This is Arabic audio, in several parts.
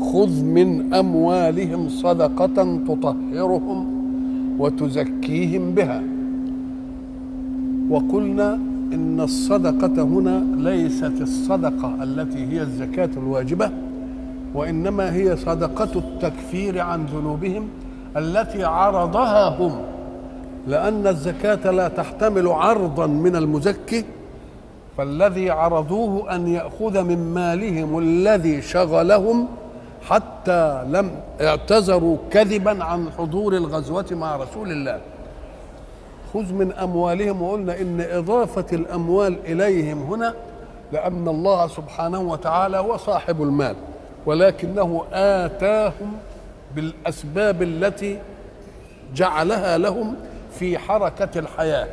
خذ من أموالهم صدقة تطهرهم وتزكيهم بها. وقلنا إن الصدقة هنا ليست الصدقة التي هي الزكاة الواجبة وإنما هي صدقة التكفير عن ذنوبهم التي عرضها هم لأن الزكاة لا تحتمل عرضا من المزكي فالذي عرضوه أن يأخذ من مالهم الذي شغلهم حتى لم اعتذروا كذبا عن حضور الغزوة مع رسول الله. خذ من أموالهم وقلنا إن إضافة الأموال إليهم هنا لأن الله سبحانه وتعالى هو صاحب المال ولكنه آتاهم بالأسباب التي جعلها لهم في حركة الحياة.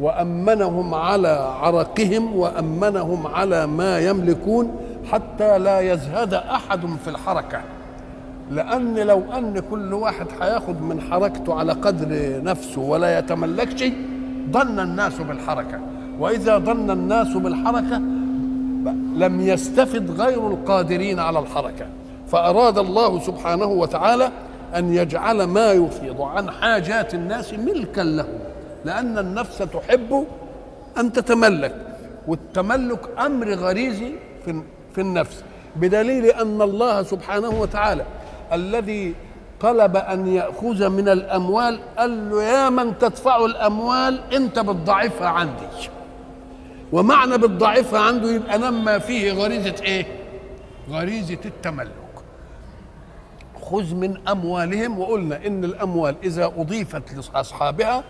وأمنهم على عرقهم وأمنهم على ما يملكون حتى لا يزهد أحد في الحركة. لأن لو أن كل واحد هياخد من حركته على قدر نفسه ولا يتملكش ضن الناس بالحركة. وإذا ضن الناس بالحركة لم يستفد غير القادرين على الحركة. فأراد الله سبحانه وتعالى أن يجعل ما يفيض عن حاجات الناس ملكا لهم. لأن النفس تحب أن تتملك والتملك أمر غريزي في في النفس بدليل أن الله سبحانه وتعالى الذي طلب أن يأخذ من الأموال قال له يا من تدفع الأموال أنت بتضعفها عندي. ومعنى بتضعفها عنده يبقى نما فيه غريزة إيه؟ غريزة التملك. خذ من أموالهم وقلنا إن الأموال إذا أضيفت لأصحابها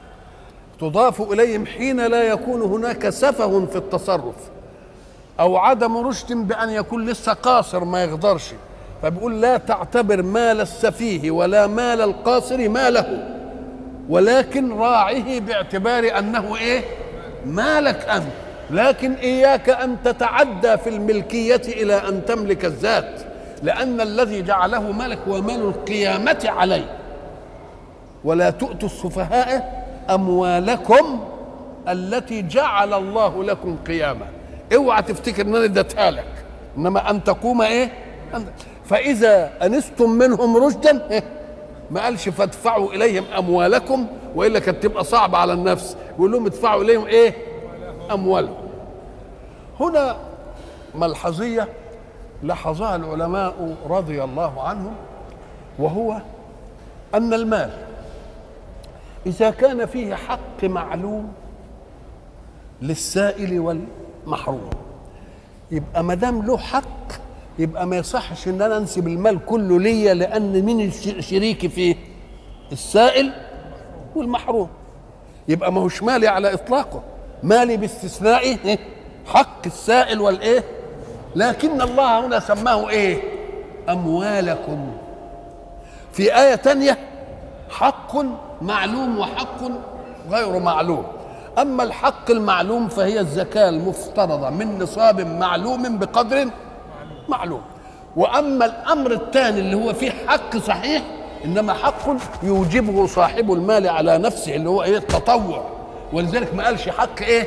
تضاف إليهم حين لا يكون هناك سفه في التصرف. أو عدم رشد بأن يكون لسه قاصر ما يقدرش فبيقول لا تعتبر مال السفيه ولا مال القاصر ماله. ولكن راعه باعتبار أنه إيه؟ مالك أنت. لكن إياك أن تتعدى في الملكية إلى أن تملك الذات. لأن الذي جعله مالك هو مال القيامة عليه. ولا تؤتوا السفهاء أموالكم التي جعل الله لكم قياما. اوعى تفتكر إن أنا اديتها لك. إنما أن تقوم إيه؟ فإذا أنستم منهم رشدا إيه؟ ما قالش فادفعوا إليهم أموالكم وإلا كانت تبقى صعبة على النفس. يقول لهم ادفعوا إليهم إيه؟ أموالهم. هنا ملحظية لاحظها العلماء رضي الله عنهم وهو أن المال إذا كان فيه حق معلوم للسائل والمحروم يبقى ما دام له حق يبقى ما يصحش إن أنا أنسب المال كله ليا لأن مين شريكي فيه؟ السائل والمحروم يبقى ما هوش مالي على إطلاقه مالي باستثناء حق السائل والإيه؟ لكن الله هنا سماه إيه؟ أموالكم في آية تانية حق معلوم وحق غير معلوم أما الحق المعلوم فهي الزكاة المفترضة من نصاب معلوم بقدر معلوم. وأما الأمر الثاني اللي هو فيه حق صحيح إنما حق يوجبه صاحب المال على نفسه اللي هو إيه؟ التطوع. ولذلك ما قالش حق إيه؟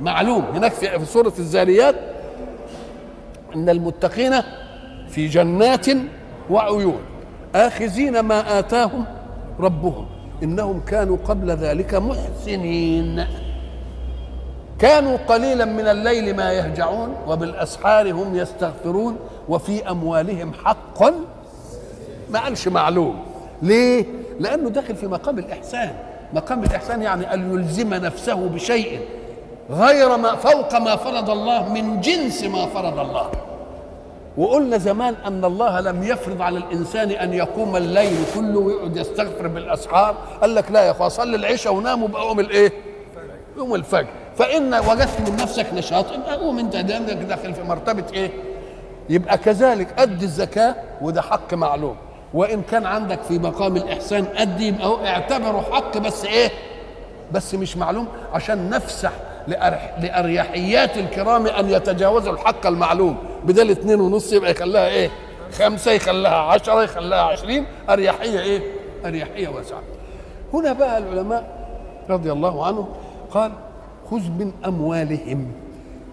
معلوم. هناك في سورة الزاريات إن المتقين في جنات وعيون آخذين ما آتاهم ربهم. إنهم كانوا قبل ذلك محسنين. كانوا قليلا من الليل ما يهجعون وبالأسحار هم يستغفرون وفي أموالهم حق ما قالش معلوم. ليه؟ لأنه داخل في مقام الإحسان. مقام الإحسان يعني أن يلزم نفسه بشيء غير ما فوق ما فرض الله من جنس ما فرض الله. وقلنا زمان أن الله لم يفرض على الإنسان أن يقوم الليل كله ويقعد يستغفر بالأسحار قال لك لا يا اخويا صلي العشاء ونام وبقى قوم الإيه؟ يوم الفجر فإن وجدت من نفسك نشاط يبقى قوم أنت داخل في مرتبة إيه؟ يبقى كذلك أدي الزكاة وده حق معلوم وإن كان عندك في مقام الإحسان أدي يبقى اعتبره حق بس إيه بس مش معلوم عشان نفسح لأريحيات الكرام أن يتجاوزوا الحق المعلوم. بدل اتنين ونص يبقى يخليها إيه؟ خمسة يخليها عشرة يخليها عشرين. أريحية إيه؟ أريحية واسعة. هنا بقى العلماء رضي الله عنهم قال خذ من أموالهم.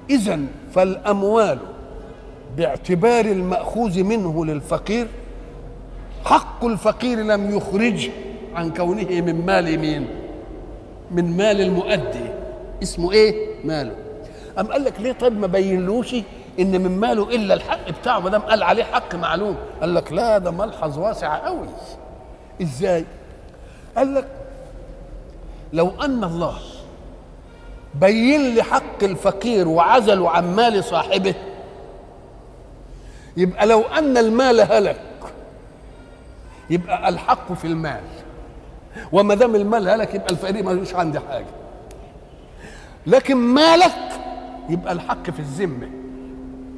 إذا فالأموال باعتبار المأخوذ منه للفقير حق الفقير لم يخرج عن كونه من مال مين؟ من مال المؤدي. اسمه إيه؟ ماله. أم قال لك ليه طيب ما بينلوش إن من ماله إلا الحق بتاعه ما دام قال عليه حق معلوم؟ قال لك لا ده ملحظ واسع قوي إزاي؟ قال لك لو أن الله بين لي حق الفقير وعزله عن مال صاحبه يبقى لو أن المال هلك يبقى الحق في المال. وما دام المال هلك يبقى الفقير ملوش عندي حاجة. لكن مالك يبقى الحق في الذمة.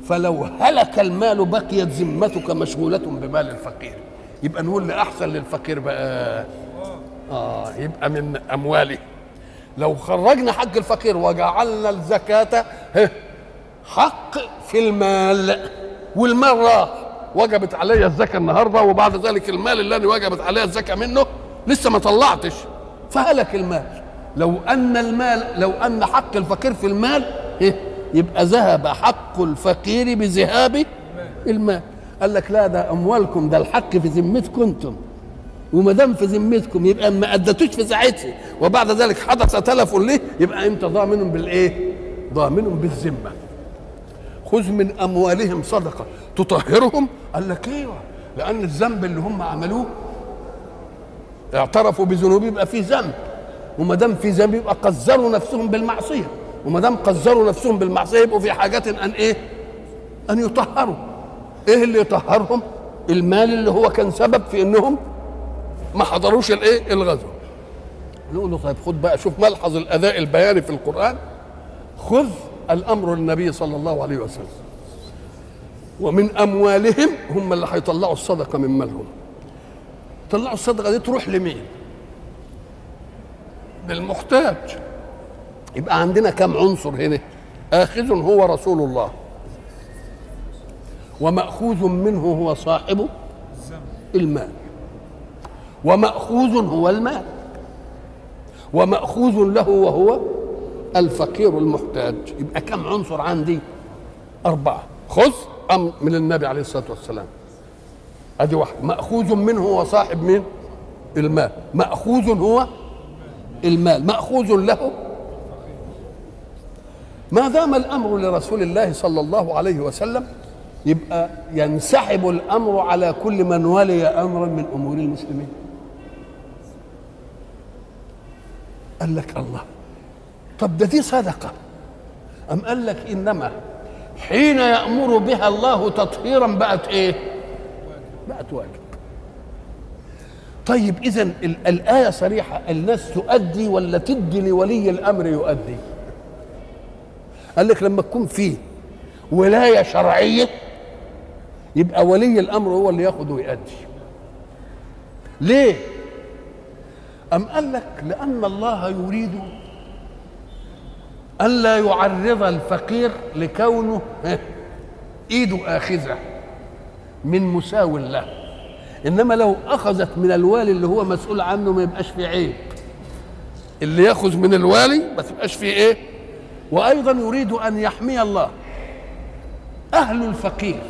فلو هلك المال بقيت ذمتك مشغولة بمال الفقير. يبقى نقول لأحسن للفقير بقى. آه يبقى من أمواله. لو خرجنا حق الفقير وجعلنا الزكاة حق في المال. والمال راح وجبت علي الزكاة النهارده وبعد ذلك المال الذي وجبت علي الزكاة منه لسه ما طلعتش. فهلك المال. لو أن المال لو أن حق الفقير في المال إيه؟ يبقى ذهب حق الفقير بذهاب المال. قال لك لا ده أموالكم ده الحق في ذمتكم أنتم. وما دام في ذمتكم يبقى ما أدتوش في ساعتها. وبعد ذلك حدث تلف ليه؟ يبقى أنت ضامن بالإيه؟ ضامن بالذمة. خذ من أموالهم صدقة. تطهرهم؟ قال لك أيوه. لأن الذنب اللي هم عملوه اعترفوا بذنوب يبقى في ذنب. وما دام في ذنب يبقى قذروا نفسهم بالمعصية وما دام قذروا نفسهم بالمعصية يبقوا في حاجة أن إيه؟ أن يطهروا إيه اللي يطهرهم؟ المال اللي هو كان سبب في إنهم ما حضروش الإيه؟ الغزو نقول له طيب خد بقى شوف ملحظ الأداء البياني في القرآن خذ الأمر للنبي صلى الله عليه وسلم ومن أموالهم هم اللي هيطلعوا الصدقة من مالهم طلعوا الصدقة دي تروح لمين للمحتاج. يبقى عندنا كم عنصر هنا؟ آخذ هو رسول الله. ومأخوذ منه هو صاحب المال. ومأخوذ هو المال. ومأخوذ له وهو الفقير المحتاج. يبقى كم عنصر عندي؟ أربعة. خذ أمر من النبي عليه الصلاة والسلام. أدي واحد. مأخوذ منه هو صاحب مين؟ المال. مأخوذ هو المال مأخوذ له. ما دام الأمر لرسول الله صلى الله عليه وسلم يبقى ينسحب الأمر على كل من ولي أمرا من أمور المسلمين. قال لك الله طب ده دي صدقة. أم قال لك إنما حين يأمر بها الله تطهيرا بقت إيه؟ بقت واجب طيب اذا الآية صريحة الناس تؤدي ولا تدي لولي الأمر يؤدي؟ قال لك لما تكون فيه ولاية شرعية يبقى ولي الأمر هو اللي ياخذ ويؤدي. ليه؟ أم قال لك لأن الله يريد الا يعرض الفقير لكونه إيده آخذة من مساو له. إنما لو أخذت من الوالي اللي هو مسؤول عنه ما يبقاش فيه عيب. اللي يأخذ من الوالي ما تبقاش فيه إيه؟ وأيضا يريد أن يحمي الله. أهل الفقير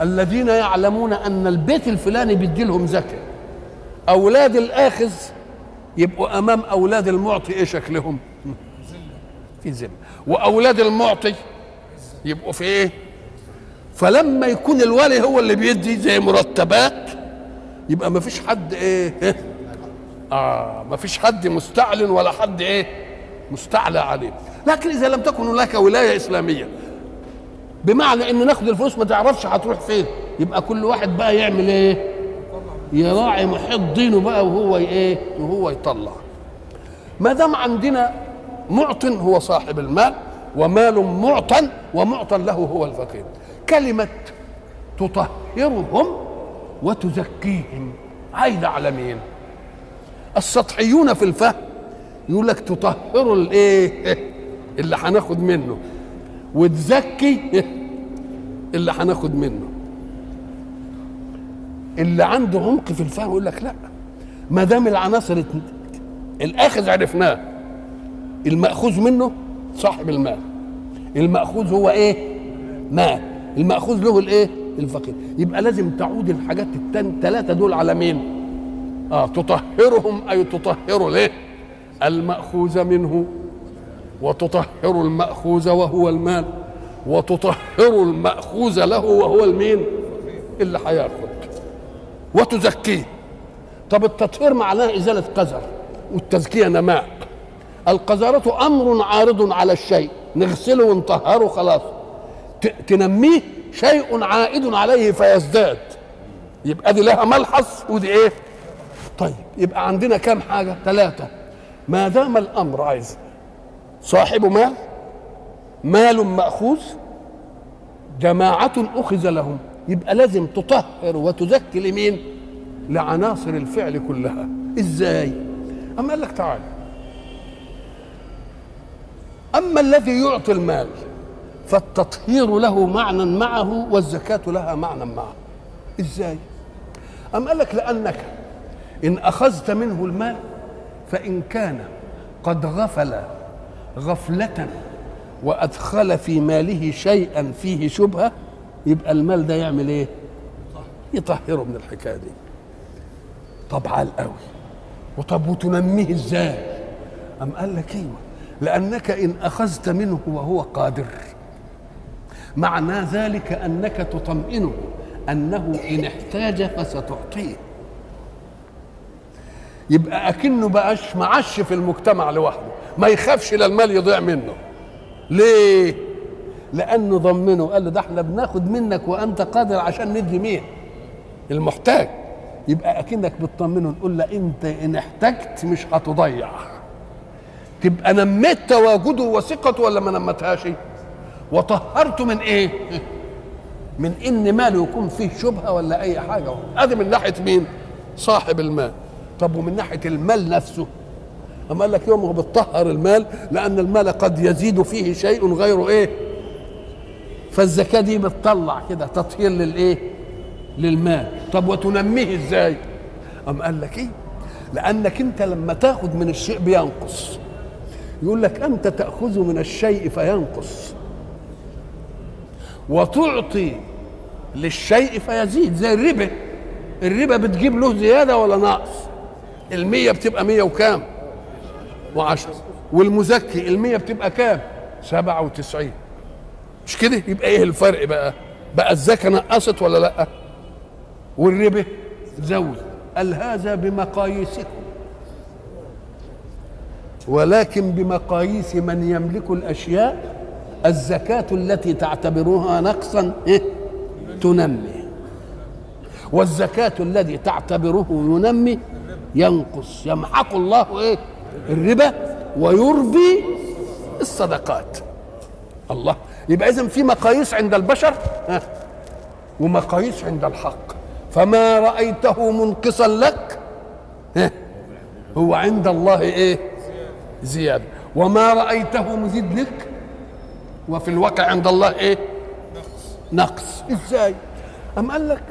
الذين يعلمون أن البيت الفلاني بيدي لهم زكاة. أولاد الآخذ يبقوا أمام أولاد المعطي إيه شكلهم؟ في ذمه وأولاد المعطي يبقوا في إيه؟ فلما يكون الولي هو اللي بيدي زي مرتبات يبقى ما فيش حد إيه آه ما فيش حد مستعلن ولا حد إيه مستعلى عليه. لكن إذا لم تكن هناك ولاية إسلامية بمعنى إن ناخد الفلوس ما تعرفش هتروح فين. يبقى كل واحد بقى يعمل إيه؟ يراعي محيط دينه بقى وهو إيه وهو يطلع. ما دام عندنا معط هو صاحب المال ومال معطى ومعطى له هو الفقير. كلمة تطهرهم وتزكيهم. عايدة على مين السطحيون في الفهم يقول لك تطهر الإيه؟ اللي هناخد منه. وتزكي اللي هناخد منه. اللي عنده عمق في الفهم يقول لك لا. ما دام العناصر الآخذ عرفناه. المأخوذ منه صاحب المال. المأخوذ هو إيه؟ مال. المأخوذ له الإيه؟ الفقير. يبقى لازم تعود الحاجات الثلاثه دول على مين؟ آه تطهرهم. اي تطهر ليه؟ المأخوذ منه. وتطهر المأخوذ وهو المال. وتطهر المأخوذ له وهو المين؟ اللي هياخد وتزكيه. طب التطهير معناه إزالة قذر والتزكية نماء. القذارة أمر عارض على الشيء. نغسله ونطهره خلاص. تنميه شيء عائد عليه فيزداد. يبقى دي لها ملحظ ودي إيه؟ طيب يبقى عندنا كام حاجة؟ ثلاثة ما دام الأمر عايز صاحب مال مال مأخوذ جماعة أخذ لهم. يبقى لازم تطهر وتزكي لمين؟ لعناصر الفعل كلها. إزاي؟ أما قال لك تعالى أما الذي يعطي المال فالتطهير له معنى معه والزكاة لها معنى معه. إزاي؟ أم قال لك لأنك إن أخذت منه المال فإن كان قد غفل غفلة وأدخل في ماله شيئا فيه شبهة يبقى المال ده يعمل إيه؟ يطهره من الحكاية دي. طب عال قوي. وطب وتنميه إزاي؟ أم قال لك أيوه. لأنك إن أخذت منه وهو قادر. معنى ذلك أنك تطمئنه أنه إن احتاج فستعطيه. يبقى أكنه بقاش معش في المجتمع لوحده ما يخافش لا المال يضيع منه. ليه؟ لأنه ضمنه قال له ده إحنا بناخد منك وأنت قادر عشان ندي مين؟ المحتاج. يبقى أكنك بتطمنه نقول له أنت إن احتجت مش هتضيع. تبقى نميت تواجده وثقته ولا ما نمتهاش؟ وطهرته من إيه؟ من إن ماله يكون فيه شبهة ولا أي حاجة. ادي من ناحية مين؟ صاحب المال. طب ومن ناحية المال نفسه؟ أما قال لك يوم بتطهر المال لأن المال قد يزيد فيه شيء غير إيه؟ فالزكاة دي بتطلع كده تطهير للإيه؟ للمال. طب وتنميه إزاي؟ أم قال لك إيه؟ لأنك أنت لما تاخذ من الشيء بينقص. يقول لك أنت تاخذ من الشيء فينقص. وتعطي للشيء فيزيد زي الربا الربا بتجيب له زيادة ولا نقص المية بتبقى مية وكام؟ وعشرة. والمزكي المية بتبقى كام؟ سبعة وتسعين. مش كده؟ يبقى إيه الفرق بقى؟ بقى الزكاة نقصت ولا لأ؟ والربا زود. قال هذا بمقاييسكم. ولكن بمقاييس من يملك الأشياء الزكاة التي تعتبرها نقصا إيه؟ تنمي. والزكاة الذي تعتبره ينمي ينقص يمحق الله إيه؟ الربا ويربي الصدقات. الله. يبقى اذا في مقاييس عند البشر ها؟ ومقاييس عند الحق. فما رأيته منقصا لك ها هو عند الله إيه؟ زيادة. وما رأيته مزيد لك وفي الواقع عند الله إيه؟ نقص. إزاي؟ أم قال لك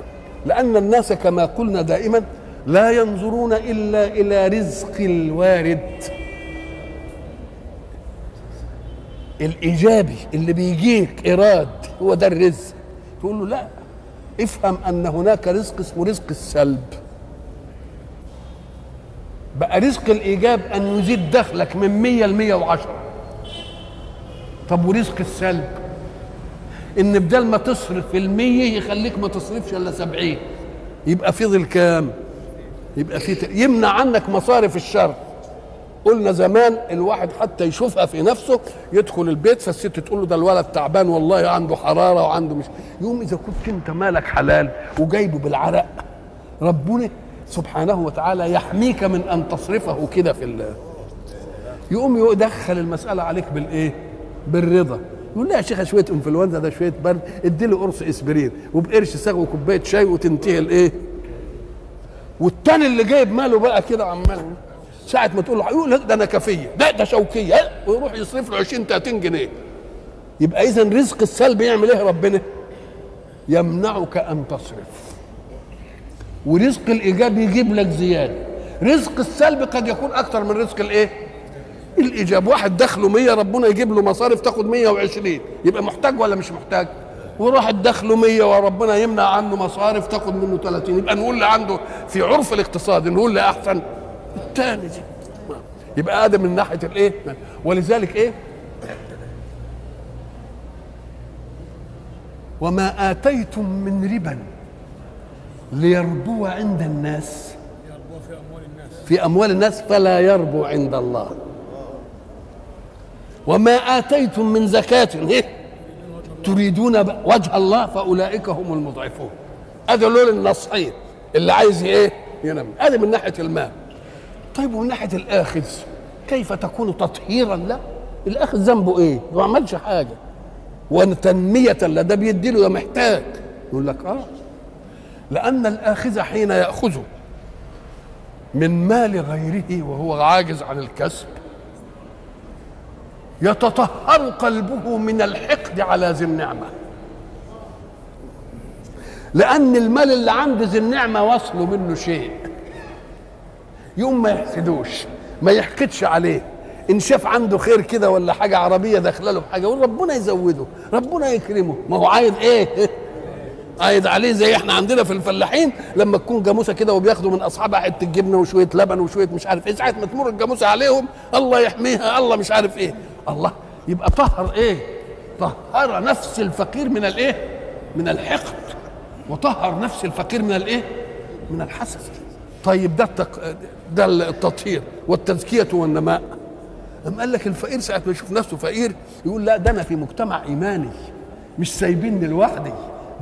لأن الناس كما قلنا دائما لا ينظرون إلا إلى رزق الوارد. الإيجابي اللي بيجيك إيراد هو ده الرزق. تقول له لا افهم أن هناك رزق اسمه رزق السلب. بقى رزق الإيجاب أن يزيد دخلك من مية لمية وعشرة. طب ورزق السلب؟ إن بدل ما تصرف في المية يخليك ما تصرفش إلا سبعين. يبقى فضل كام؟ يبقى في يمنع عنك مصارف الشر. قلنا زمان الواحد حتى يشوفها في نفسه يدخل البيت فالست تقول له ده الولد تعبان والله عنده حرارة وعنده مش يوم إذا كنت أنت مالك حلال وجايبه بالعرق. ربنا سبحانه وتعالى يحميك من أن تصرفه كده في الله يقوم يدخل المسألة عليك بالإيه؟ بالرضا. يقول لها يا شيخه شوية إنفلونزا ده شوية برد. ادي له قرص اسبرين وبقرش ساغ وكوباية شاي وتنتهي الإيه؟ والتاني اللي جايب ماله بقى كده عمال ساعة ما تقول له يقول ده أنا كفيه ده ده شوكية. ويروح يصرف له 20 30 جنيه. يبقى إذا رزق السلب يعمل إيه ربنا؟ يمنعك أن تصرف. ورزق الإيجاب يجيب لك زيادة. رزق السلب قد يكون أكثر من رزق الإيه؟ الايجاب واحد دخله 100 ربنا يجيب له مصارف تاخد 120 يبقى محتاج ولا مش محتاج؟ وراح دخله 100 وربنا يمنع عنه مصارف تاخد منه 30 يبقى نقول اللي عنده في عرف الاقتصاد نقول اللي احسن الثاني دي يبقى آدم من ناحية الإيه؟ ولذلك إيه؟ وما آتيتم من ربا ليربو عند الناس. في أموال الناس فلا يربو عند الله. وما آتيتم من زكاة. إيه؟ تريدون وجه الله فأولئك هم المضعفون. ادي دول النصحين اللي عايز إيه؟ ينمي ادي من ناحية المال. طيب ومن ناحية الآخذ كيف تكون تطهيرا؟ له الآخذ ذنبه إيه؟ ما عملش حاجة. وتنميه له ده بيدي له ده محتاج. يقول لك آه. لأن الآخذ حين ياخذ من مال غيره وهو عاجز عن الكسب يتطهر قلبه من الحقد على ذي النعمة. لأن المال اللي عند ذي النعمة وصله منه شيء. يقوم ما يحسدوش ما يحقدش عليه. إن شاف عنده خير كده ولا حاجة عربية داخلة له بحاجه يقول ربنا يزوده ربنا يكرمه. ما هو عايد إيه؟ عايد عليه زي إحنا عندنا في الفلاحين لما تكون جاموسة كده وبياخدوا من اصحابها حتة جبنه وشوية لبن وشوية مش عارف إيه ساعة ما تمر الجاموسة عليهم الله يحميها الله مش عارف إيه. الله. يبقى طهر إيه؟ طهر نفس الفقير من الإيه؟ من الحقد. وطهر نفس الفقير من الإيه؟ من الحسد. طيب ده التق... ده التطهير والتزكية والنماء. أم قال لك الفقير ساعة ما يشوف نفسه فقير يقول لا ده أنا في مجتمع إيماني مش سايبيني لوحدي.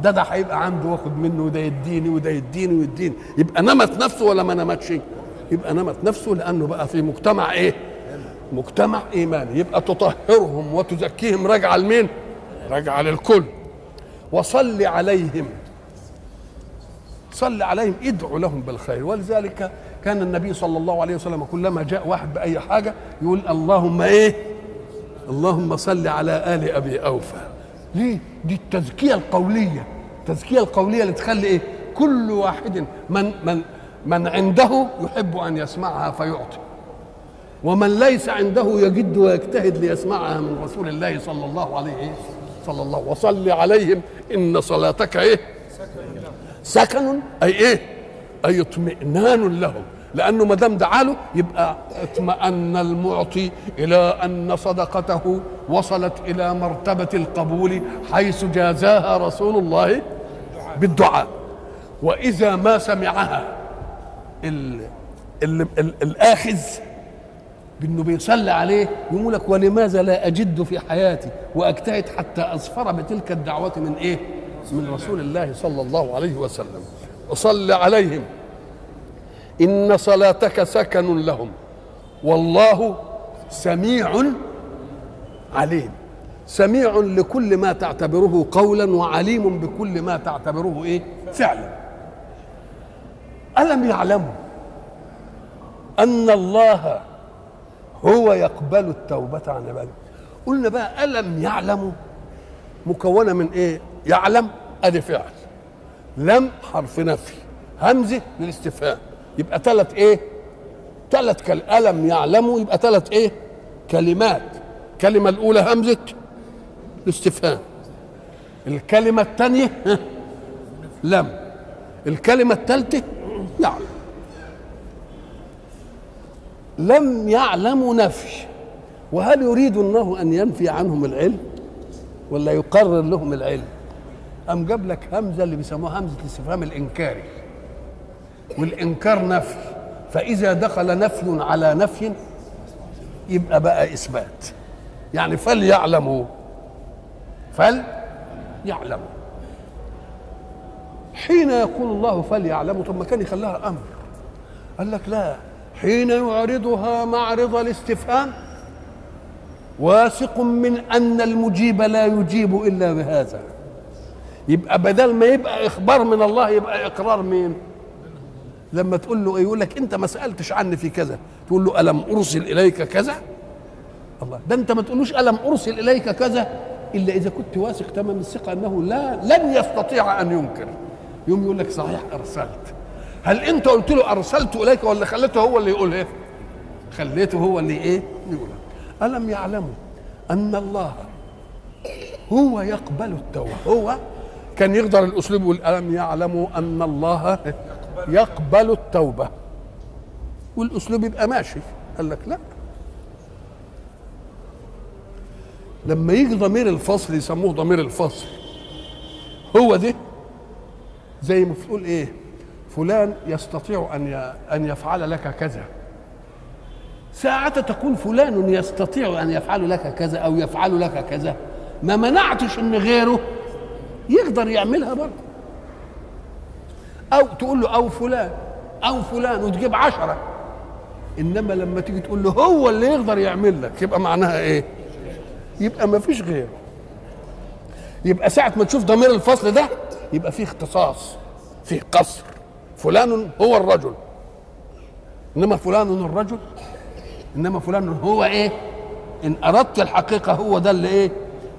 ده ده هيبقى عنده واخد منه وده يديني وده يديني ويديني. يبقى نمت نفسه ولا ما نمتش؟ يبقى نمت نفسه لأنه بقى في مجتمع إيه؟ مجتمع إيماني. يبقى تطهرهم وتزكيهم راجعة لمين؟ راجعة للكل. وصل عليهم. صل عليهم ادعو لهم بالخير. ولذلك كان النبي صلى الله عليه وسلم كلما جاء واحد بأي حاجة يقول اللهم إيه؟ اللهم صل على آل أبي أوفى. ليه؟ دي التزكية القولية. التزكية القولية اللي تخلي إيه؟ كل واحد من من من عنده يحب أن يسمعها فيعطي. ومن ليس عنده يجد ويجتهد ليسمعها من رسول الله صلى الله عليه صلى الله وصل عليهم إن صلاتك إيه؟ سكن. أي إيه؟ أي اطمئنان لهم. لأنه ما دام دعا له يبقى اطمأن المعطي إلى أن صدقته وصلت إلى مرتبة القبول حيث جازاها رسول الله بالدعاء. وإذا ما سمعها ال ال ال الآخذ بأنه بيصلي عليه يقول لك ولماذا لا أجد في حياتي وأجتهد حتى اظفر بتلك الدعوة من إيه؟ من رسول الله صلى الله عليه وسلم. وصل عليهم. إن صلاتك سكن لهم. والله سميع عليم. سميع لكل ما تعتبره قولا وعليم بكل ما تعتبره إيه؟ فعلا. ألم يعلموا أن الله هو يقبل التوبة عن عباده. قلنا بقى ألم يعلموا مكونة من إيه؟ يعلم ادي فعل. لم حرف نفي. همزه للاستفهام. يبقى ثلاث إيه؟ ثلاث كل ألم يعلموا يبقى ثلاث إيه؟ كلمات. الكلمة الأولى همزة الاستفهام. الكلمة الثانية لم. الكلمة الثالثة يعلم. لم يعلموا نفي. وهل يريد الله أن ينفي عنهم العلم؟ ولا يقرر لهم العلم؟ أم جاب لك همزة اللي بيسموها همزة الاستفهام الإنكاري؟ والإنكار نفي. فإذا دخل نفي على نفي يبقى بقى إثبات. يعني فليعلموا. فليعلموا. حين يقول الله فليعلموا طب ما كان يخليها أمر. قال لك لا. حين يعرضها معرض الاستفهام واثق من أن المجيب لا يجيب إلا بهذا. يبقى بدل ما يبقى إخبار من الله يبقى إقرار مين؟ لما تقول له إيه يقول لك أنت ما سألتش عني في كذا. تقول له ألم أرسل إليك كذا؟ الله ده أنت ما تقولوش ألم أرسل إليك كذا إلا إذا كنت واثق تمام الثقة أنه لا لن يستطيع أن ينكر. يوم يقول لك صحيح أرسلت. هل انت قلت له أرسلت إليك ولا خليته هو اللي يقول إيه؟ خليته هو اللي إيه؟ يقول. ألم يعلموا أن الله هو يقبل التوبة؟ هو كان يقدر الأسلوب يقول ألم يعلموا أن الله يقبل التوبة؟ والأسلوب يبقى ماشي. قال لك لا. لما يجي ضمير الفصل يسموه ضمير الفصل هو ده زي ما تقول إيه؟ فلان يستطيع أن أن يفعل لك كذا. ساعة تقول فلان يستطيع أن يفعل لك كذا أو يفعل لك كذا. ما منعتش إن غيره يقدر يعملها برضه. أو تقول له أو فلان أو فلان وتجيب عشرة. إنما لما تيجي تقول له هو اللي يقدر يعمل لك يبقى معناها إيه؟ يبقى ما فيش غيره. يبقى ساعة ما تشوف ضمير الفصل ده يبقى فيه اختصاص فيه قصر. فلان هو الرجل. إنما فلان الرجل؟ إنما فلان هو إيه؟ إن أردت الحقيقة هو ده اللي إيه؟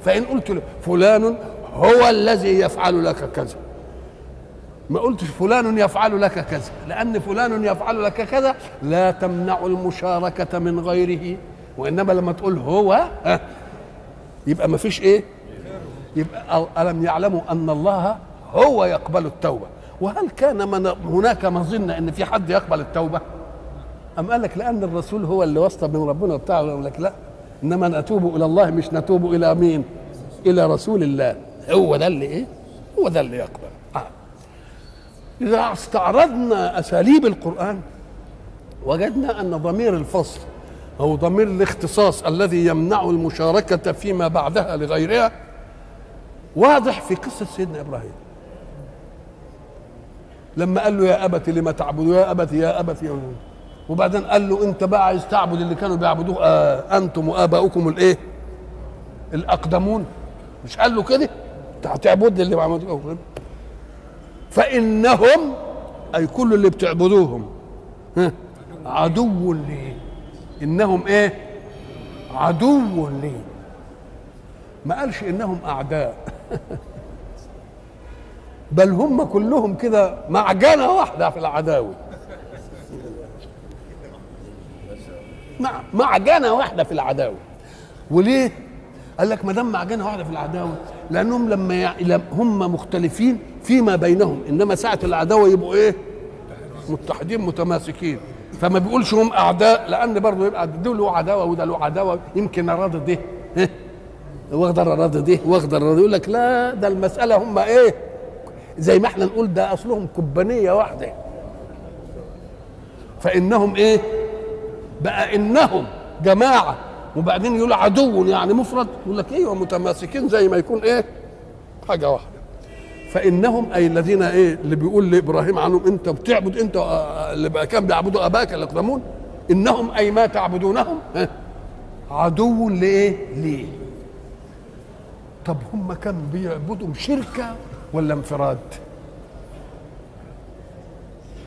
فإن قلت له فلان هو الذي يفعل لك كذا. ما قلتش فلان يفعل لك كذا. لأن فلان يفعل لك كذا لا تمنع المشاركة من غيره. وإنما لما تقول هو ها يبقى ما فيش إيه؟ يبقى ألم يعلموا أن الله هو يقبل التوبة. وهل كان من هناك مظنه ان في حد يقبل التوبة أم قال لك لأن الرسول هو اللي واسطة بين ربنا وبتاع يقول لك لا إنما نتوب إلى الله مش نتوب إلى مين؟ إلى رسول الله هو ده اللي إيه؟ هو ده اللي يقبل آه. إذا استعرضنا أساليب القرآن وجدنا أن ضمير الفصل أو ضمير الاختصاص الذي يمنع المشاركة فيما بعدها لغيرها واضح في قصة سيدنا إبراهيم لما قال له يا أبت لما تعبد يا أبت يا أبت يا أبت وبعدين قال له أنت بقى عايز تعبد اللي كانوا بيعبدوه آه أنتم وآباؤكم الإيه؟ الأقدمون. مش قال له كده؟ أنت هتعبد اللي بيعبدوه فإنهم أي كل اللي بتعبدوهم ها عدو لي. إنهم إيه؟ عدو لي. ما قالش إنهم أعداء. بل هم كلهم كده معجنة واحدة في العداوة. مع معجنة واحدة في العداوة. وليه؟ قال لك ما دام معجنة واحدة في العداوة لأنهم لما. هم مختلفين فيما بينهم. إنما ساعة العداوة يبقوا إيه؟ متحدين متماسكين. فما بيقولش هم أعداء لأن برضه يبقى ده له عداوة وده له عداوة. يمكن أراد ده واخضر اراد ده واخضر اراد يقول لك لا ده المسألة هم إيه؟ زي ما إحنا نقول ده اصلهم كبانيه واحدة. فإنهم إيه؟ بقى إنهم جماعة. وبعدين يقول عدو يعني مفرد. يقول لك أيوه متماسكين زي ما يكون إيه؟ حاجة واحدة. فإنهم أي الذين إيه؟ اللي بيقول لإبراهيم عنهم أنت بتعبد أنت اللي بقى كان بيعبدوا آباك الاقدمون إنهم أي ما تعبدونهم عدو لإيه؟ ليه؟ طب هم كانوا بيعبدوا شركة ولا انفراد؟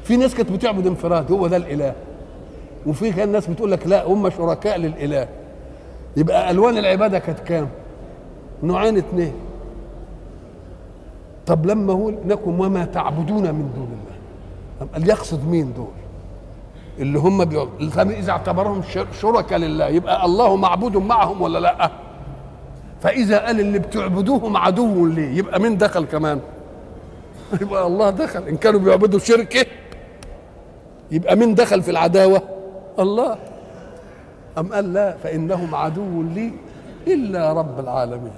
في ناس كانت بتعبد انفراد هو ده الإله. وفي كان ناس بتقول لك لا هم شركاء للإله. يبقى ألوان العبادة كانت كام؟ نوعين اثنين. طب لما هو لكم وما تعبدون من دون الله. قال يقصد مين دول؟ اللي هم بيعبدوا فاذا اعتبرهم شركاء لله. يبقى الله معبود معهم ولا لا؟ فإذا قال اللي بتعبدوهم عدو ليه يبقى مين دخل كمان؟ يبقى الله دخل. إن كانوا بيعبدوا شركه يبقى مين دخل في العداوة؟ الله. أم قال لا فإنهم عدو لي إلا رب العالمين.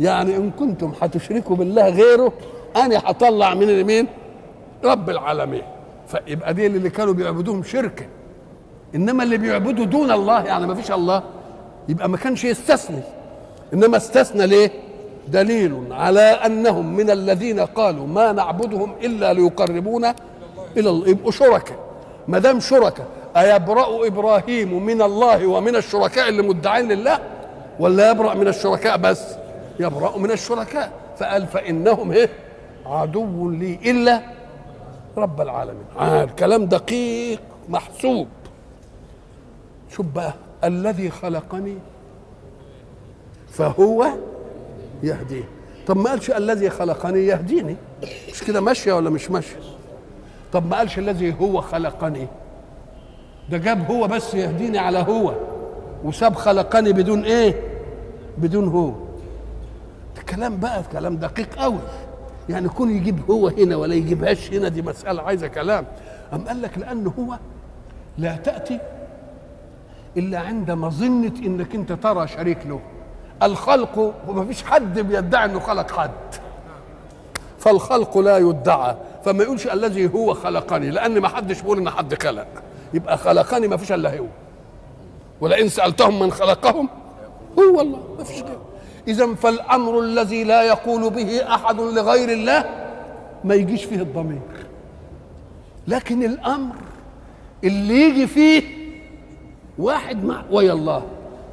يعني إن كنتم هتشركوا بالله غيره أنا هطلع من اليمين رب العالمين. فيبقى دي اللي كانوا بيعبدوهم شركة إنما اللي بيعبدوا دون الله يعني ما فيش الله يبقى ما كانش يستثني. إنما استثنى ليه؟ دليل على أنهم من الذين قالوا ما نعبدهم إلا ليقربونا إلى الله. يبقوا شركاء. ما دام شركاء أيبرأ إبراهيم من الله ومن الشركاء اللي مدعين لله؟ ولا يبرأ من الشركاء بس يبرأ من الشركاء. فقال فإنهم إيه؟ عدو لي إلا رب العالمين. آه الكلام دقيق محسوب. شوف بقى الذي خلقني فهو يهديه. طب ما قالش الذي خلقني يهديني. مش كده ماشية ولا مش ماشية؟ طب ما قالش الذي هو خلقني. ده جاب هو بس يهديني على هو. وساب خلقني بدون إيه؟ بدون هو. الكلام بقى كلام دقيق قوي يعني كون يجيب هو هنا ولا يجيبهاش هنا دي مسألة عايزة كلام. أم قال لك لأن هو لا تأتي إلا عند مظنة إنك أنت ترى شريك له. الخلق وما فيش حد بيدعي إنه خلق حد. فالخلق لا يدعى. فما يقولش الذي هو خلقني لأن ما حدش بيقول إن حد خلق. يبقى خلقني ما فيش إلا هو. ولئن سألتهم من خلقهم هو والله ما فيش غيره. إذا فالأمر الذي لا يقول به أحد لغير الله ما يجيش فيه الضمير. لكن الأمر اللي يجي فيه واحد مع ويا الله.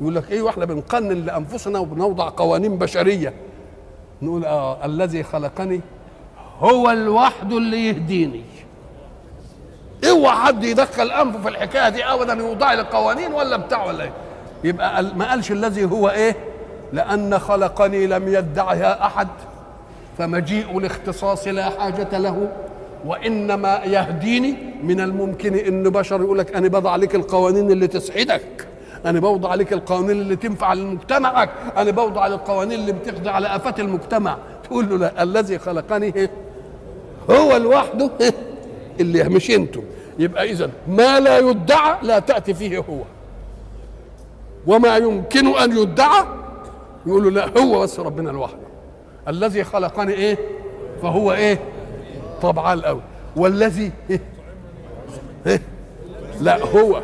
يقول لك إيه وإحنا بنقنن لأنفسنا وبنوضع قوانين بشرية. نقول آه الذي خلقني هو الوحد اللي يهديني. اوعى حد يدخل أنفه في الحكاية دي ابدا يوضع لي قوانين ولا بتاع ولا إيه؟ يبقى ما قالش الذي هو إيه؟ لأن خلقني لم يدعها أحد فمجيء الاختصاص لا حاجة له وإنما يهديني. من الممكن إن بشر يقول لك أنا بضع لك القوانين اللي تسعدك. أنا بوضع لك القوانين اللي تنفع لمجتمعك. أنا بوضع القوانين اللي بتقضي على آفات المجتمع. تقول له لا الذي خلقني هو لوحده اللي مش أنتم. يبقى إذا ما لا يدعى لا تأتي فيه هو. وما يمكن أن يدعى يقولوا لا هو بس ربنا لوحده الذي خلقني إيه؟ فهو إيه؟ طبعا القوي والذي إيه؟ إيه؟ لا هو.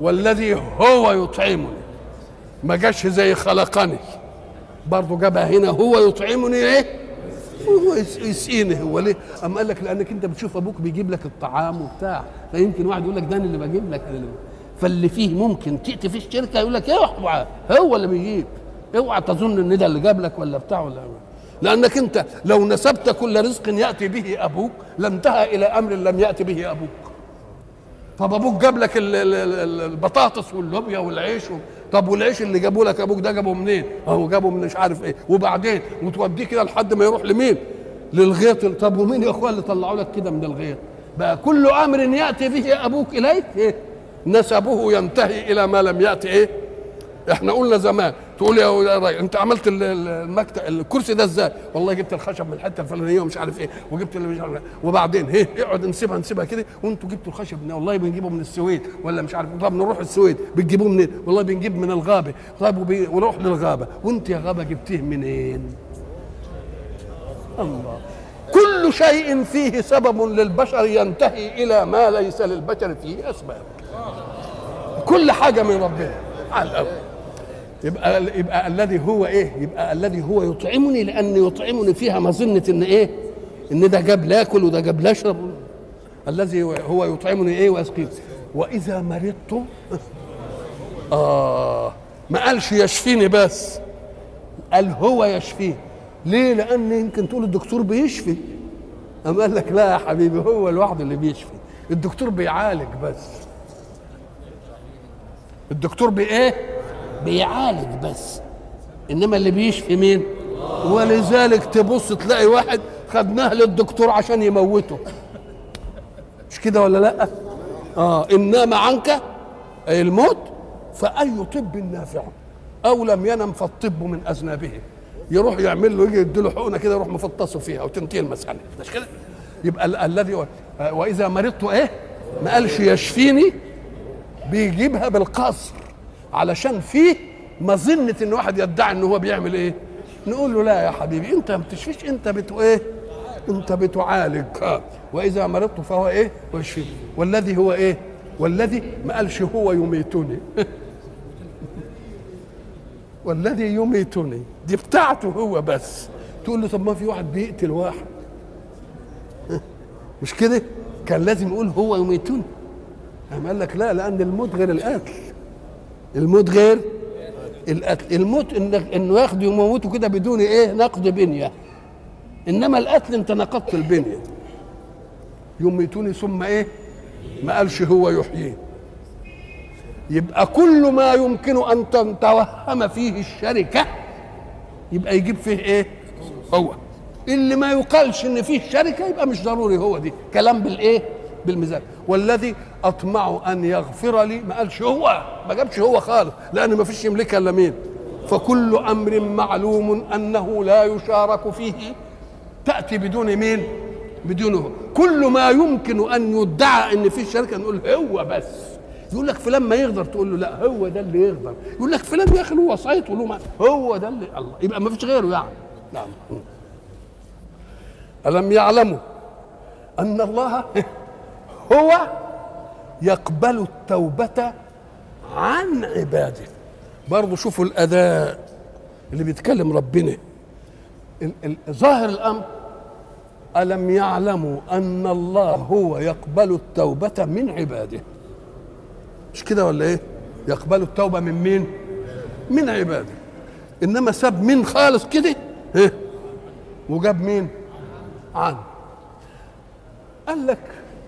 والذي هو يطعمني. ما جاش زي خلقني. برضه جابها هنا هو يطعمني إيه؟ هو يسقيني هو ليه؟ أم قال لك لأنك أنت بتشوف أبوك بيجيب لك الطعام وبتاع. فيمكن واحد يقول لك ده أنا اللي بجيب لك اللي فاللي فيه ممكن تأتي في الشركة يقول لك اوعى هو اللي بيجيب. اوعى تظن إن ده اللي جاب لك ولا بتاع ولا لأنك أنت لو نسبت كل رزق يأتي به أبوك لانتهى إلى أمر لم يأتي به أبوك. طب أبوك جاب لك البطاطس واللوبيا والعيش و... طب والعيش اللي جابه لك أبوك ده جابه منين؟ أهو جابه من مش عارف إيه وبعدين وتوديه كده لحد ما يروح لمين؟ للغيط طب ومين يا إخوان اللي طلعوا لك كده من الغيط؟ بقى كل أمر يأتي به أبوك إليك إيه؟ نسبه ينتهي إلى ما لم يأتي إيه؟ إحنا قلنا زمان تقول يا راجل انت عملت المكتب الكرسي ده إزاي؟ والله جبت الخشب من الحتة الفلانية ومش عارف إيه وجبت اللي مش عارف إيه. وبعدين هي اقعد نسيبها نسيبها كده وانتوا جبتوا الخشب من والله بنجيبه من السويد ولا مش عارف طب نروح السويد بتجيبوه منين؟ والله بنجيب من الغابة وبي... ونروح للغابه وانت يا غابة جبتيه منين؟ الله كل شيء فيه سبب للبشر ينتهي إلى ما ليس للبشر فيه أسباب كل حاجة من ربنا على الأول. يبقى يبقى الذي هو إيه؟ يبقى الذي هو يطعمني لأن يطعمني فيها مظنه إن إيه؟ إن ده جاب لاكل وده جاب لاشرب الذي هو يطعمني إيه ويسقيني وإذا مرضت آه ما قالش يشفيني بس قال هو يشفيه ليه؟ لأن يمكن تقول الدكتور بيشفي أم قال لك لا يا حبيبي هو لوحده اللي بيشفي الدكتور بيعالج بس الدكتور بايه؟ بيعالج بس. إنما اللي بيشفي مين؟ ولذلك تبص تلاقي واحد خدناه للدكتور عشان يموته. مش كده ولا لأ؟ آه انما عنك أي الموت فأي طب نافع أو لم ينم فالطب من أذنابه. يروح يعمل له يجي يديله حقنة كده يروح مفطسه فيها وتنتهي المساله مش كده؟ يبقى ال- الذي وإذا مرضت إيه؟ ما قالش يشفيني بيجيبها بالقصر. علشان فيه مظنة إن واحد يدعي إن هو بيعمل إيه؟ نقول له لا يا حبيبي أنت ما بتشفيش أنت بتو إيه؟ أنت بتعالج. وإذا مرضت فهو إيه؟ ويشفي والذي هو إيه؟ والذي ما قالش هو يميتني. والذي يميتني. دي بتاعته هو بس. تقول له طب ما في واحد بيقتل واحد. مش كده؟ كان لازم يقول هو يميتني. قام قال لك لا لأن الموت غير القتل الموت غير؟ القتل. الموت انك انه ياخده يموته كده بدون إيه؟ نقد بنية. إنما القتل أنت نقضت البنية. يميتوني ثم إيه؟ ما قالش هو يحييه يبقى كل ما يمكن أن تتوهم فيه الشركة يبقى يجيب فيه إيه؟ هو. اللي ما يقالش إن فيه شركة يبقى مش ضروري هو دي. كلام بالإيه؟ بالميزان. والذي أطمع أن يغفر لي ما قالش هو ما جابش هو خالص لأن ما فيش يملكها إلا مين؟ فكل أمر معلوم أنه لا يشارك فيه تأتي بدون مين؟ بدونه. كل ما يمكن أن يدعى إن في شركة نقول هو بس. يقول لك فلان ما يقدر تقول له لا هو ده اللي يقدر. يقول لك فلان يا أخي له وصيت وله هو ده اللي الله. يبقى ما فيش غيره يعني. نعم. ألم يعلموا أن الله هو يقبل التوبة عن عباده. برضه شوفوا الأداء اللي بيتكلم ربنا. ظاهر الأمر ألم يعلموا أن الله هو يقبل التوبة من عباده؟ مش كده ولا إيه؟ يقبل التوبة من مين؟ من عباده. إنما ساب مين خالص كده؟ وجاب مين؟ عن. قال لك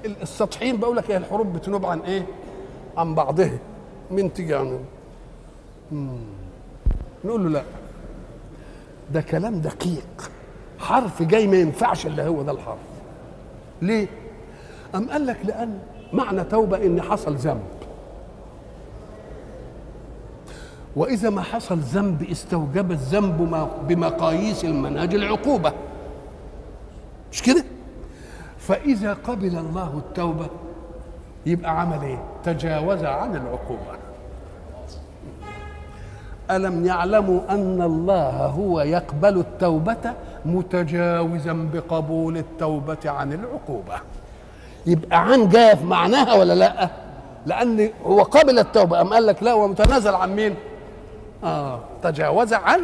السطحيين بقول لك هي الحروب بتنوب عن إيه؟ عن بعضها. مين تيجي عنه نقول له لا. ده كلام دقيق. حرف جاي ما ينفعش إلا هو ده الحرف. ليه؟ أم قال لك لأن معنى توبة إن حصل ذنب. وإذا ما حصل ذنب استوجب الذنب بمقاييس المنهج العقوبة. مش كده؟ فإذا قبل الله التوبة يبقى عمل إيه؟ تجاوز عن العقوبة. ألم يعلموا أن الله هو يقبل التوبة متجاوزا بقبول التوبة عن العقوبة؟ يبقى عن جاء في معناها ولا لأ؟ لأن هو قبل التوبة أم قال لك لا هو متنازل عن مين؟ آه تجاوز عن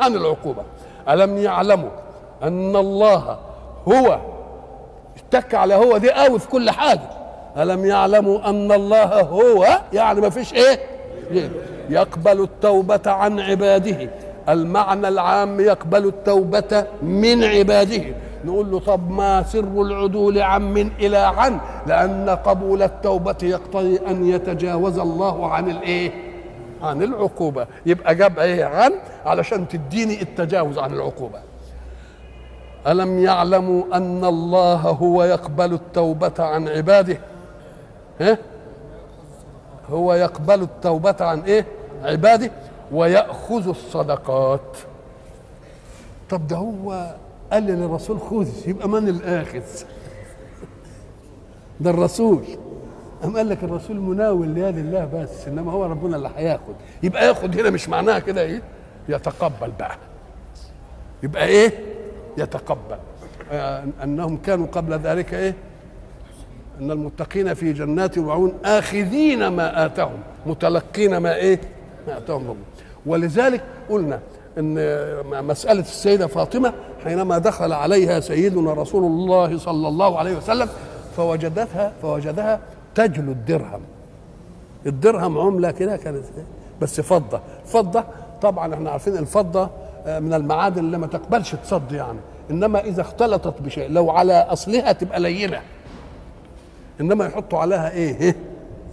عن العقوبة. ألم يعلموا أن الله هو اتك على هو دي قوي في كل حاجة. ألم يعلموا أن الله هو؟ يعني ما فيش إيه؟ يقبل التوبة عن عباده. المعنى العام يقبل التوبة من عباده. نقول له طب ما سر العدول عن من إلى عن؟ لأن قبول التوبة يقتضي أن يتجاوز الله عن الإيه؟ عن العقوبة. يبقى جاب إيه؟ عن علشان تديني التجاوز عن العقوبة. ألم يعلموا أن الله هو يقبل التوبة عن عباده؟ ها؟ هو يقبل التوبة عن إيه؟ عباده ويأخذ الصدقات. طب ده هو قال للرسول خذ يبقى من الآخذ؟ ده الرسول. أم قال لك الرسول مناول ليال الله بس إنما هو ربنا اللي هياخد. يبقى ياخد هنا مش معناها كده إيه؟ يتقبل بقى. يبقى إيه؟ يتقبل. أنهم كانوا قبل ذلك إيه؟ أن المتقين في جنات وعيون آخذين ما آتاهم متلقين ما إيه؟ ما آتاهم ربهم. ولذلك قلنا إن مسألة السيدة فاطمة حينما دخل عليها سيدنا رسول الله صلى الله عليه وسلم فوجدتها فوجدها تجلو الدرهم. الدرهم عملة كده كانت بس فضة. فضة طبعا إحنا عارفين الفضة من المعادن اللي ما تقبلش تصد يعني. إنما إذا اختلطت بشيء لو على أصلها تبقى لينة. إنما يحطوا عليها إيه, إيه؟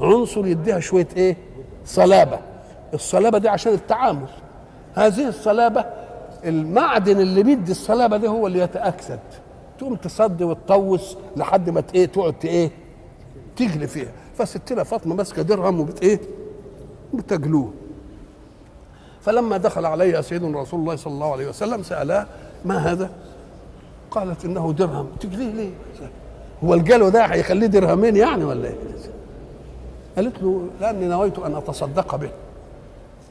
عنصر يديها شوية إيه؟ صلابة. الصلابة دي عشان التعامل. هذه الصلابة المعدن اللي بيدي الصلابة دي هو اللي يتأكسد. تقوم تصدي وتطوس لحد ما إيه؟ تقعد إيه؟ تجلي فيها. فستنا فاطمة ماسكة درهم وبت إيه؟ بتجلوه. فلما دخل عليها سيدنا رسول الله صلى الله عليه وسلم سالها ما هذا؟ قالت إنه درهم. تجليه ليه هو الجلو ده هيخليه درهمين يعني ولا إيه؟ قالت له لأني نويت أن أتصدق به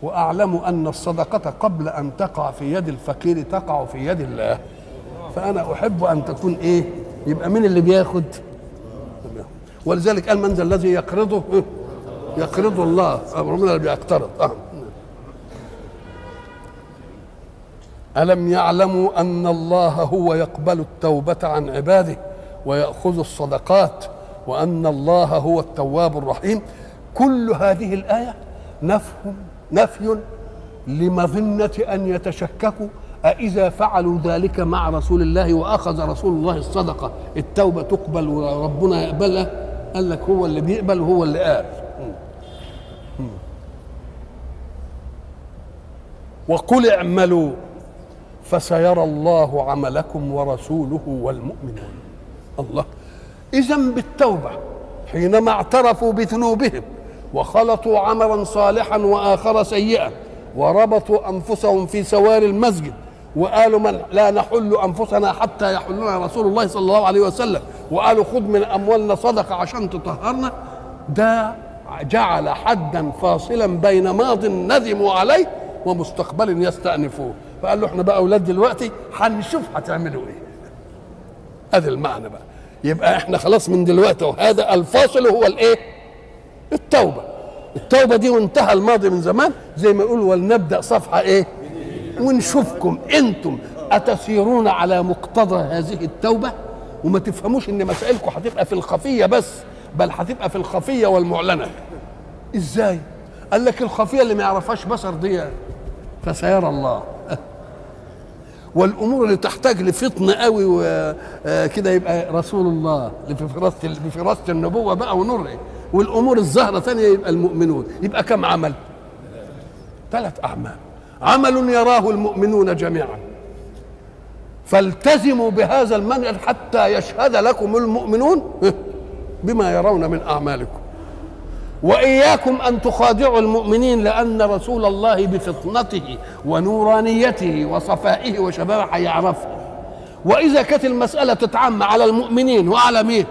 وأعلم أن الصدقة قبل أن تقع في يد الفقير تقع في يد الله. فأنا أحب أن تكون إيه؟ يبقى مين اللي بياخد؟ ولذلك قال من ذا الذي يقرضه؟ يقرض الله. ربنا اللي بيقترض. أه. ألم يعلموا أن الله هو يقبل التوبة عن عباده ويأخذ الصدقات وأن الله هو التواب الرحيم؟ كل هذه الآية نفي نفي لمظنة أن يتشككوا. أإذا فعلوا ذلك مع رسول الله وأخذ رسول الله الصدقة التوبة تقبل وربنا يقبلها. قال لك هو اللي بيقبل وهو اللي قال. وقل اعملوا. فسيرى الله عملكم ورسوله والمؤمنون. الله. إذا بالتوبة حينما اعترفوا بذنوبهم وخلطوا عملا صالحا وآخر سيئا وربطوا أنفسهم في سوار المسجد وقالوا من لا نحل أنفسنا حتى يحلنا رسول الله صلى الله عليه وسلم وقالوا خذ من أموالنا صدقة عشان تطهرنا. ده جعل حدا فاصلا بين ماض ندموا عليه ومستقبل يستأنفوه. فقال له إحنا بقى أولاد دلوقتي هنشوف هتعملوا إيه. هذا المعنى بقى. يبقى إحنا خلاص من دلوقتي وهذا الفاصل هو الايه؟ التوبة. التوبة دي وانتهى الماضي من زمان زي ما يقول ولنبدأ صفحة إيه؟ ونشوفكم أنتم أتسيرون على مقتضى هذه التوبة؟ وما تفهموش إن مسائلكم هتبقى في الخفية بس بل هتبقى في الخفية والمعلنة. إزاي؟ قال لك الخفية اللي ما يعرفهاش بشر دي فسيرى الله. والأمور اللي تحتاج لفطن قوي وكده يبقى رسول الله اللي في فراسه في فراسه النبوة بقى ونور والأمور الظاهره ثانية يبقى المؤمنون. يبقى كم عمل؟ ثلاث أعمال. عمل يراه المؤمنون جميعا. فالتزموا بهذا المنهج حتى يشهد لكم المؤمنون بما يرون من أعمالكم. وإياكم أن تخادعوا المؤمنين لأن رسول الله بفطنته ونورانيته وصفائه وشبابه هيعرفها وإذا كانت المسألة تتعم على المؤمنين وعلى مين؟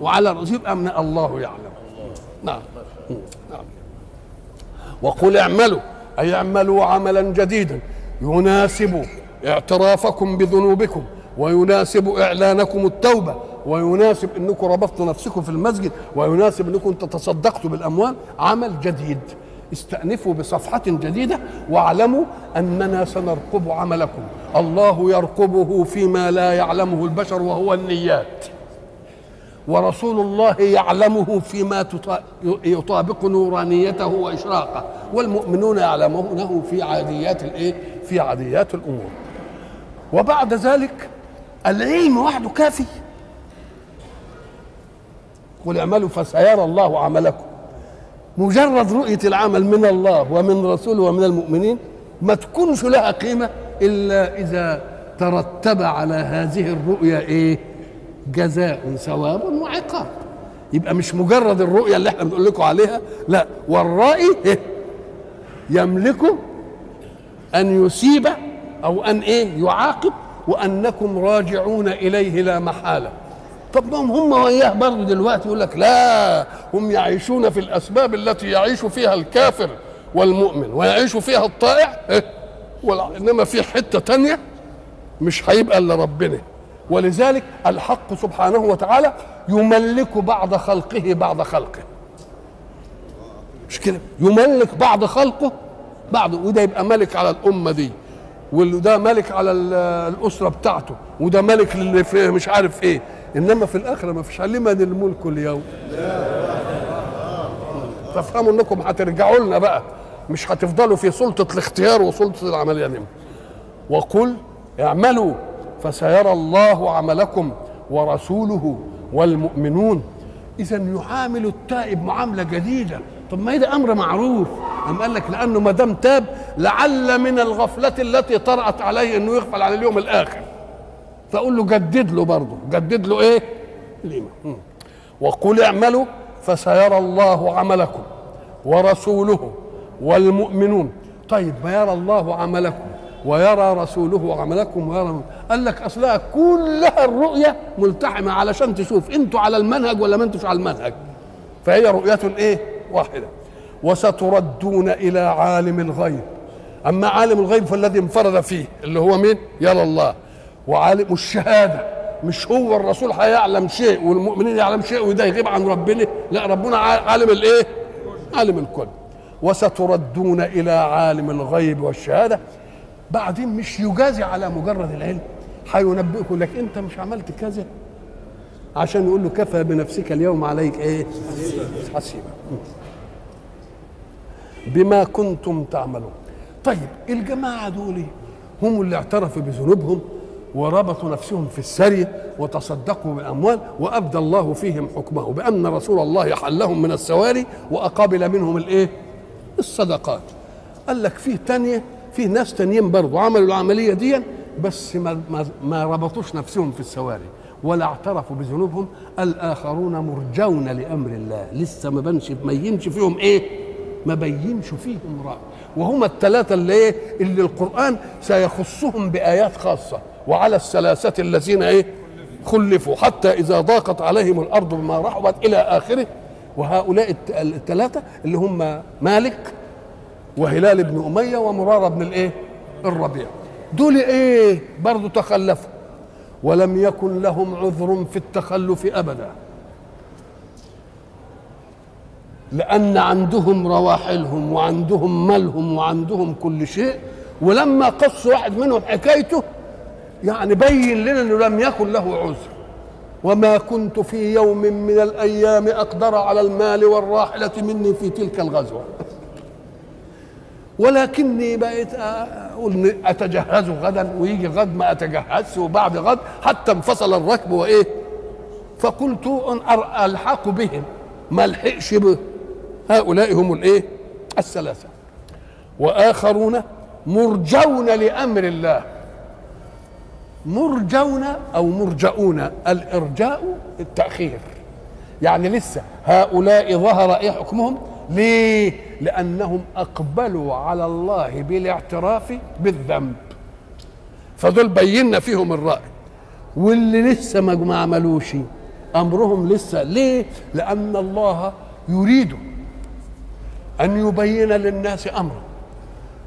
وعلى الرسول يبقى من الله يعلم. نعم. نعم. وقل اعملوا أي اعملوا عملا جديدا. يناسب اعترافكم بذنوبكم ويناسب إعلانكم التوبة. ويناسب انكم ربطتوا نفسكم في المسجد ويناسب انكم تتصدقتوا بالاموال. عمل جديد. استأنفوا بصفحة جديدة واعلموا أننا سنرقب عملكم. الله يرقبه فيما لا يعلمه البشر وهو النيات. ورسول الله يعلمه فيما يطابق نورانيته وإشراقه. والمؤمنون يعلمونه في عاديات الإيه؟ في عاديات الأمور. وبعد ذلك العلم وحده كافي. قل اعملوا فسيرى الله عملكم. مجرد رؤية العمل من الله ومن رسوله ومن المؤمنين ما تكونش لها قيمة إلا إذا ترتب على هذه الرؤية إيه؟ جزاء ثواب وعقاب. يبقى مش مجرد الرؤية اللي إحنا بنقول لكم عليها لا والرائي إيه؟ يملك أن يسيب أو أن إيه؟ يعاقب وأنكم راجعون إليه لا محالة. طب ما هم هم وياه برضه دلوقتي يقول لك لا هم يعيشون في الأسباب التي يعيش فيها الكافر والمؤمن ويعيش فيها الطائع إيه؟ إنما في حتة تانية مش هيبقى إلا ربنا. ولذلك الحق سبحانه وتعالى يملك بعض خلقه بعض خلقه. مش كده؟ يملك بعض خلقه بعض وده يبقى ملك على الأمة دي وده ملك على الأسرة بتاعته وده ملك مش عارف إيه. إنما في الآخرة ما فيش. لمن الملك اليوم. تفهموا إنكم هترجعوا لنا بقى. مش هتفضلوا في سلطة الاختيار وسلطة العملية دي وقل اعملوا فسيرى الله عملكم ورسوله والمؤمنون. إذا يعامل التائب معاملة جديدة. طب ما ده أمر معروف. أم قال لك لأنه ما دام تاب لعل من الغفلة التي طرأت عليه إنه يغفل على اليوم الآخر. فأقول له جدد له برضه. جدد له إيه؟ الإيمان. وقل اعملوا فسيرى الله عملكم ورسوله والمؤمنون. طيب ما يرى الله عملكم ويرى رسوله عملكم ويرى قال لك اصلها كلها الرؤية ملتحمة علشان تشوف أنتوا على المنهج ولا ما أنتوش على المنهج. فهي رؤية إيه؟ واحدة. وستردون إلى عالم الغيب. أما عالم الغيب فالذي انفرد فيه اللي هو مين؟ يرى الله. وعالم الشهادة. مش هو الرسول هيعلم شيء والمؤمنين يعلم شيء وده يغيب عن ربنا؟ لا ربنا عالم الإيه؟ عالم الكل. وستردون إلى عالم الغيب والشهادة. بعدين مش يجازي على مجرد العلم هينبئكم لك أنت مش عملت كذا. عشان يقول له كفى بنفسك اليوم عليك إيه؟ حسيبا. بما كنتم تعملون. طيب الجماعة دول هم اللي اعترفوا بذنوبهم؟ وربطوا نفسهم في السرية وتصدقوا بالأموال وأبدى الله فيهم حكمه بأن رسول الله حلهم من السواري وأقابل منهم الإيه؟ الصدقات. قال لك فيه تانية فيه ناس تانيين برضه عملوا العملية دي بس ما, ما, ما ربطوش نفسهم في السواري ولا اعترفوا بذنوبهم. الآخرون مرجون لأمر الله لسه ما بنش ما ينش فيهم إيه؟ ما بينش فيهم رأي. وهم الثلاثة اللي إيه؟ اللي القرآن سيخصهم بآيات خاصة. وعلى الثلاثة الذين إيه خلفوا حتى إذا ضاقت عليهم الأرض بما رحبت إلى آخره. وهؤلاء الثلاثة اللي هم مالك وهلال بن أمية ومرارة بن الإيه؟ الربيع. دول إيه؟ برضو تخلفوا. ولم يكن لهم عذر في التخلف أبدا. لأن عندهم رواحلهم وعندهم مالهم وعندهم كل شيء. ولما قص واحد منهم حكايته يعني بين لنا إنه لم يكن له عذر. وما كنت في يوم من الأيام أقدر على المال والراحلة مني في تلك الغزوة. ولكني بقيت أقول أتجهز غدا ويجي غد ما أتجهزش وبعد غد حتى انفصل الركب وإيه. فقلت أن الحق بهم ما الحقش به. هؤلاء هم الإيه؟ الثلاثة. وآخرون مرجون لأمر الله. مرجون أو مرجؤون الإرجاء التأخير. يعني لسه هؤلاء ظهر إيه حكمهم؟ ليه؟ لأنهم أقبلوا على الله بالاعتراف بالذنب. فدول بينا فيهم الرأي. واللي لسه ما عملوش أمرهم لسه ليه؟ لأن الله يريد أن يبين للناس امره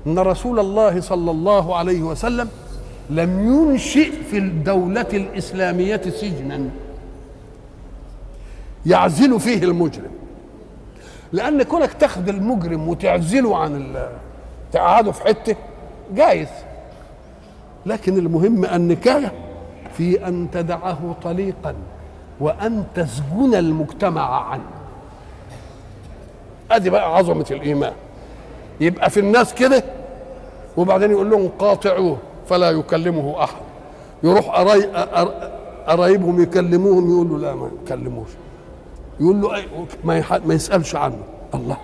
إن رسول الله صلى الله عليه وسلم لم ينشئ في الدولة الإسلامية سجنا. يعزل فيه المجرم. لأن كونك تاخد المجرم وتعزله عن تقعده في حتة جايز. لكن المهم النكاية في أن تدعه طليقا وأن تسجن المجتمع عنه. أدي بقى عظمة الإيمان. يبقى في الناس كده وبعدين يقول لهم قاطعوه. فلا يكلمه أحد. يروح قرايبهم يكلموهم يقول له لا ما يكلموش. يقول له ما, ما يسألش عنه. الله.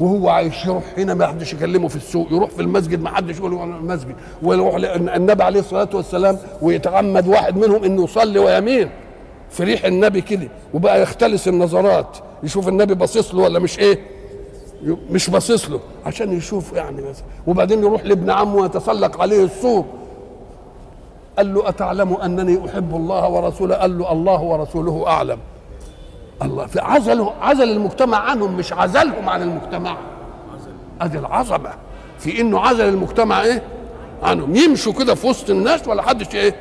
وهو عايش يروح هنا ما حدش يكلمه في السوق. يروح في المسجد ما حدش يقول له المسجد. ويروح النبي عليه الصلاة والسلام ويتعمد واحد منهم إنه يصلي ويمين في ريح النبي كده. وبقى يختلس النظرات. يشوف النبي باصص له ولا مش إيه؟ مش باصص له عشان يشوف يعني مثلا. وبعدين يروح لابن عمه ويتسلق عليه السور قال له أتعلم أنني أحب الله ورسوله؟ قال له الله ورسوله أعلم. الله فعزلوا عزل المجتمع عنهم مش عزلهم عن المجتمع. ادي العظمه في إنه عزل المجتمع إيه؟ عنهم. يمشوا كده في وسط الناس ولا حدش إيه؟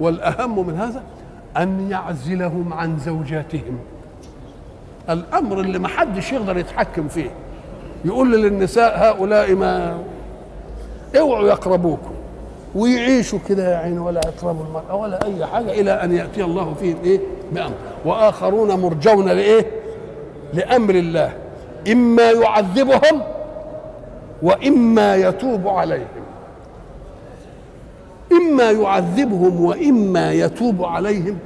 والأهم من هذا أن يعزلهم عن زوجاتهم. الأمر اللي ما حدش يقدر يتحكم فيه. يقول للنساء هؤلاء ما اوعوا يقربوكم ويعيشوا كده يا عيني ولا يقربوا المرأة ولا أي حاجة إلى أن يأتي الله فيهم إيه؟ بأمر. وآخرون مرجون لإيه؟ لأمر الله. إما يعذبهم وإما يتوب عليهم. إما يعذبهم وإما يتوب عليهم.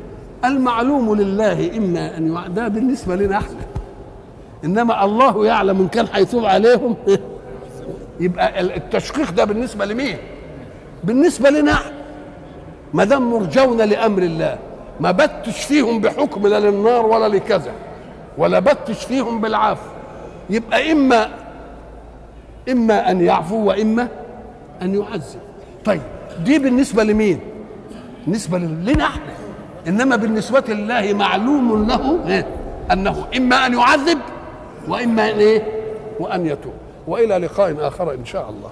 المعلوم لله إما أن ده بالنسبة لنا إحنا. إنما الله يعلم إن كان هيتوب عليهم. يبقى التشقيق ده بالنسبة لمين؟ بالنسبة لنا. ما دام مرجون لأمر الله ما بتش فيهم بحكم لا للنار ولا لكذا ولا بتش فيهم بالعفو. يبقى إما إما أن يعفو وإما أن يعذب. طيب دي بالنسبة لمين؟ بالنسبة لنا إحنا. إنما بالنسبة لله معلوم له إيه؟ أنه إما أن يعذب وإما ان إيه وأن يتوب. وإلى لقاء آخر إن شاء الله.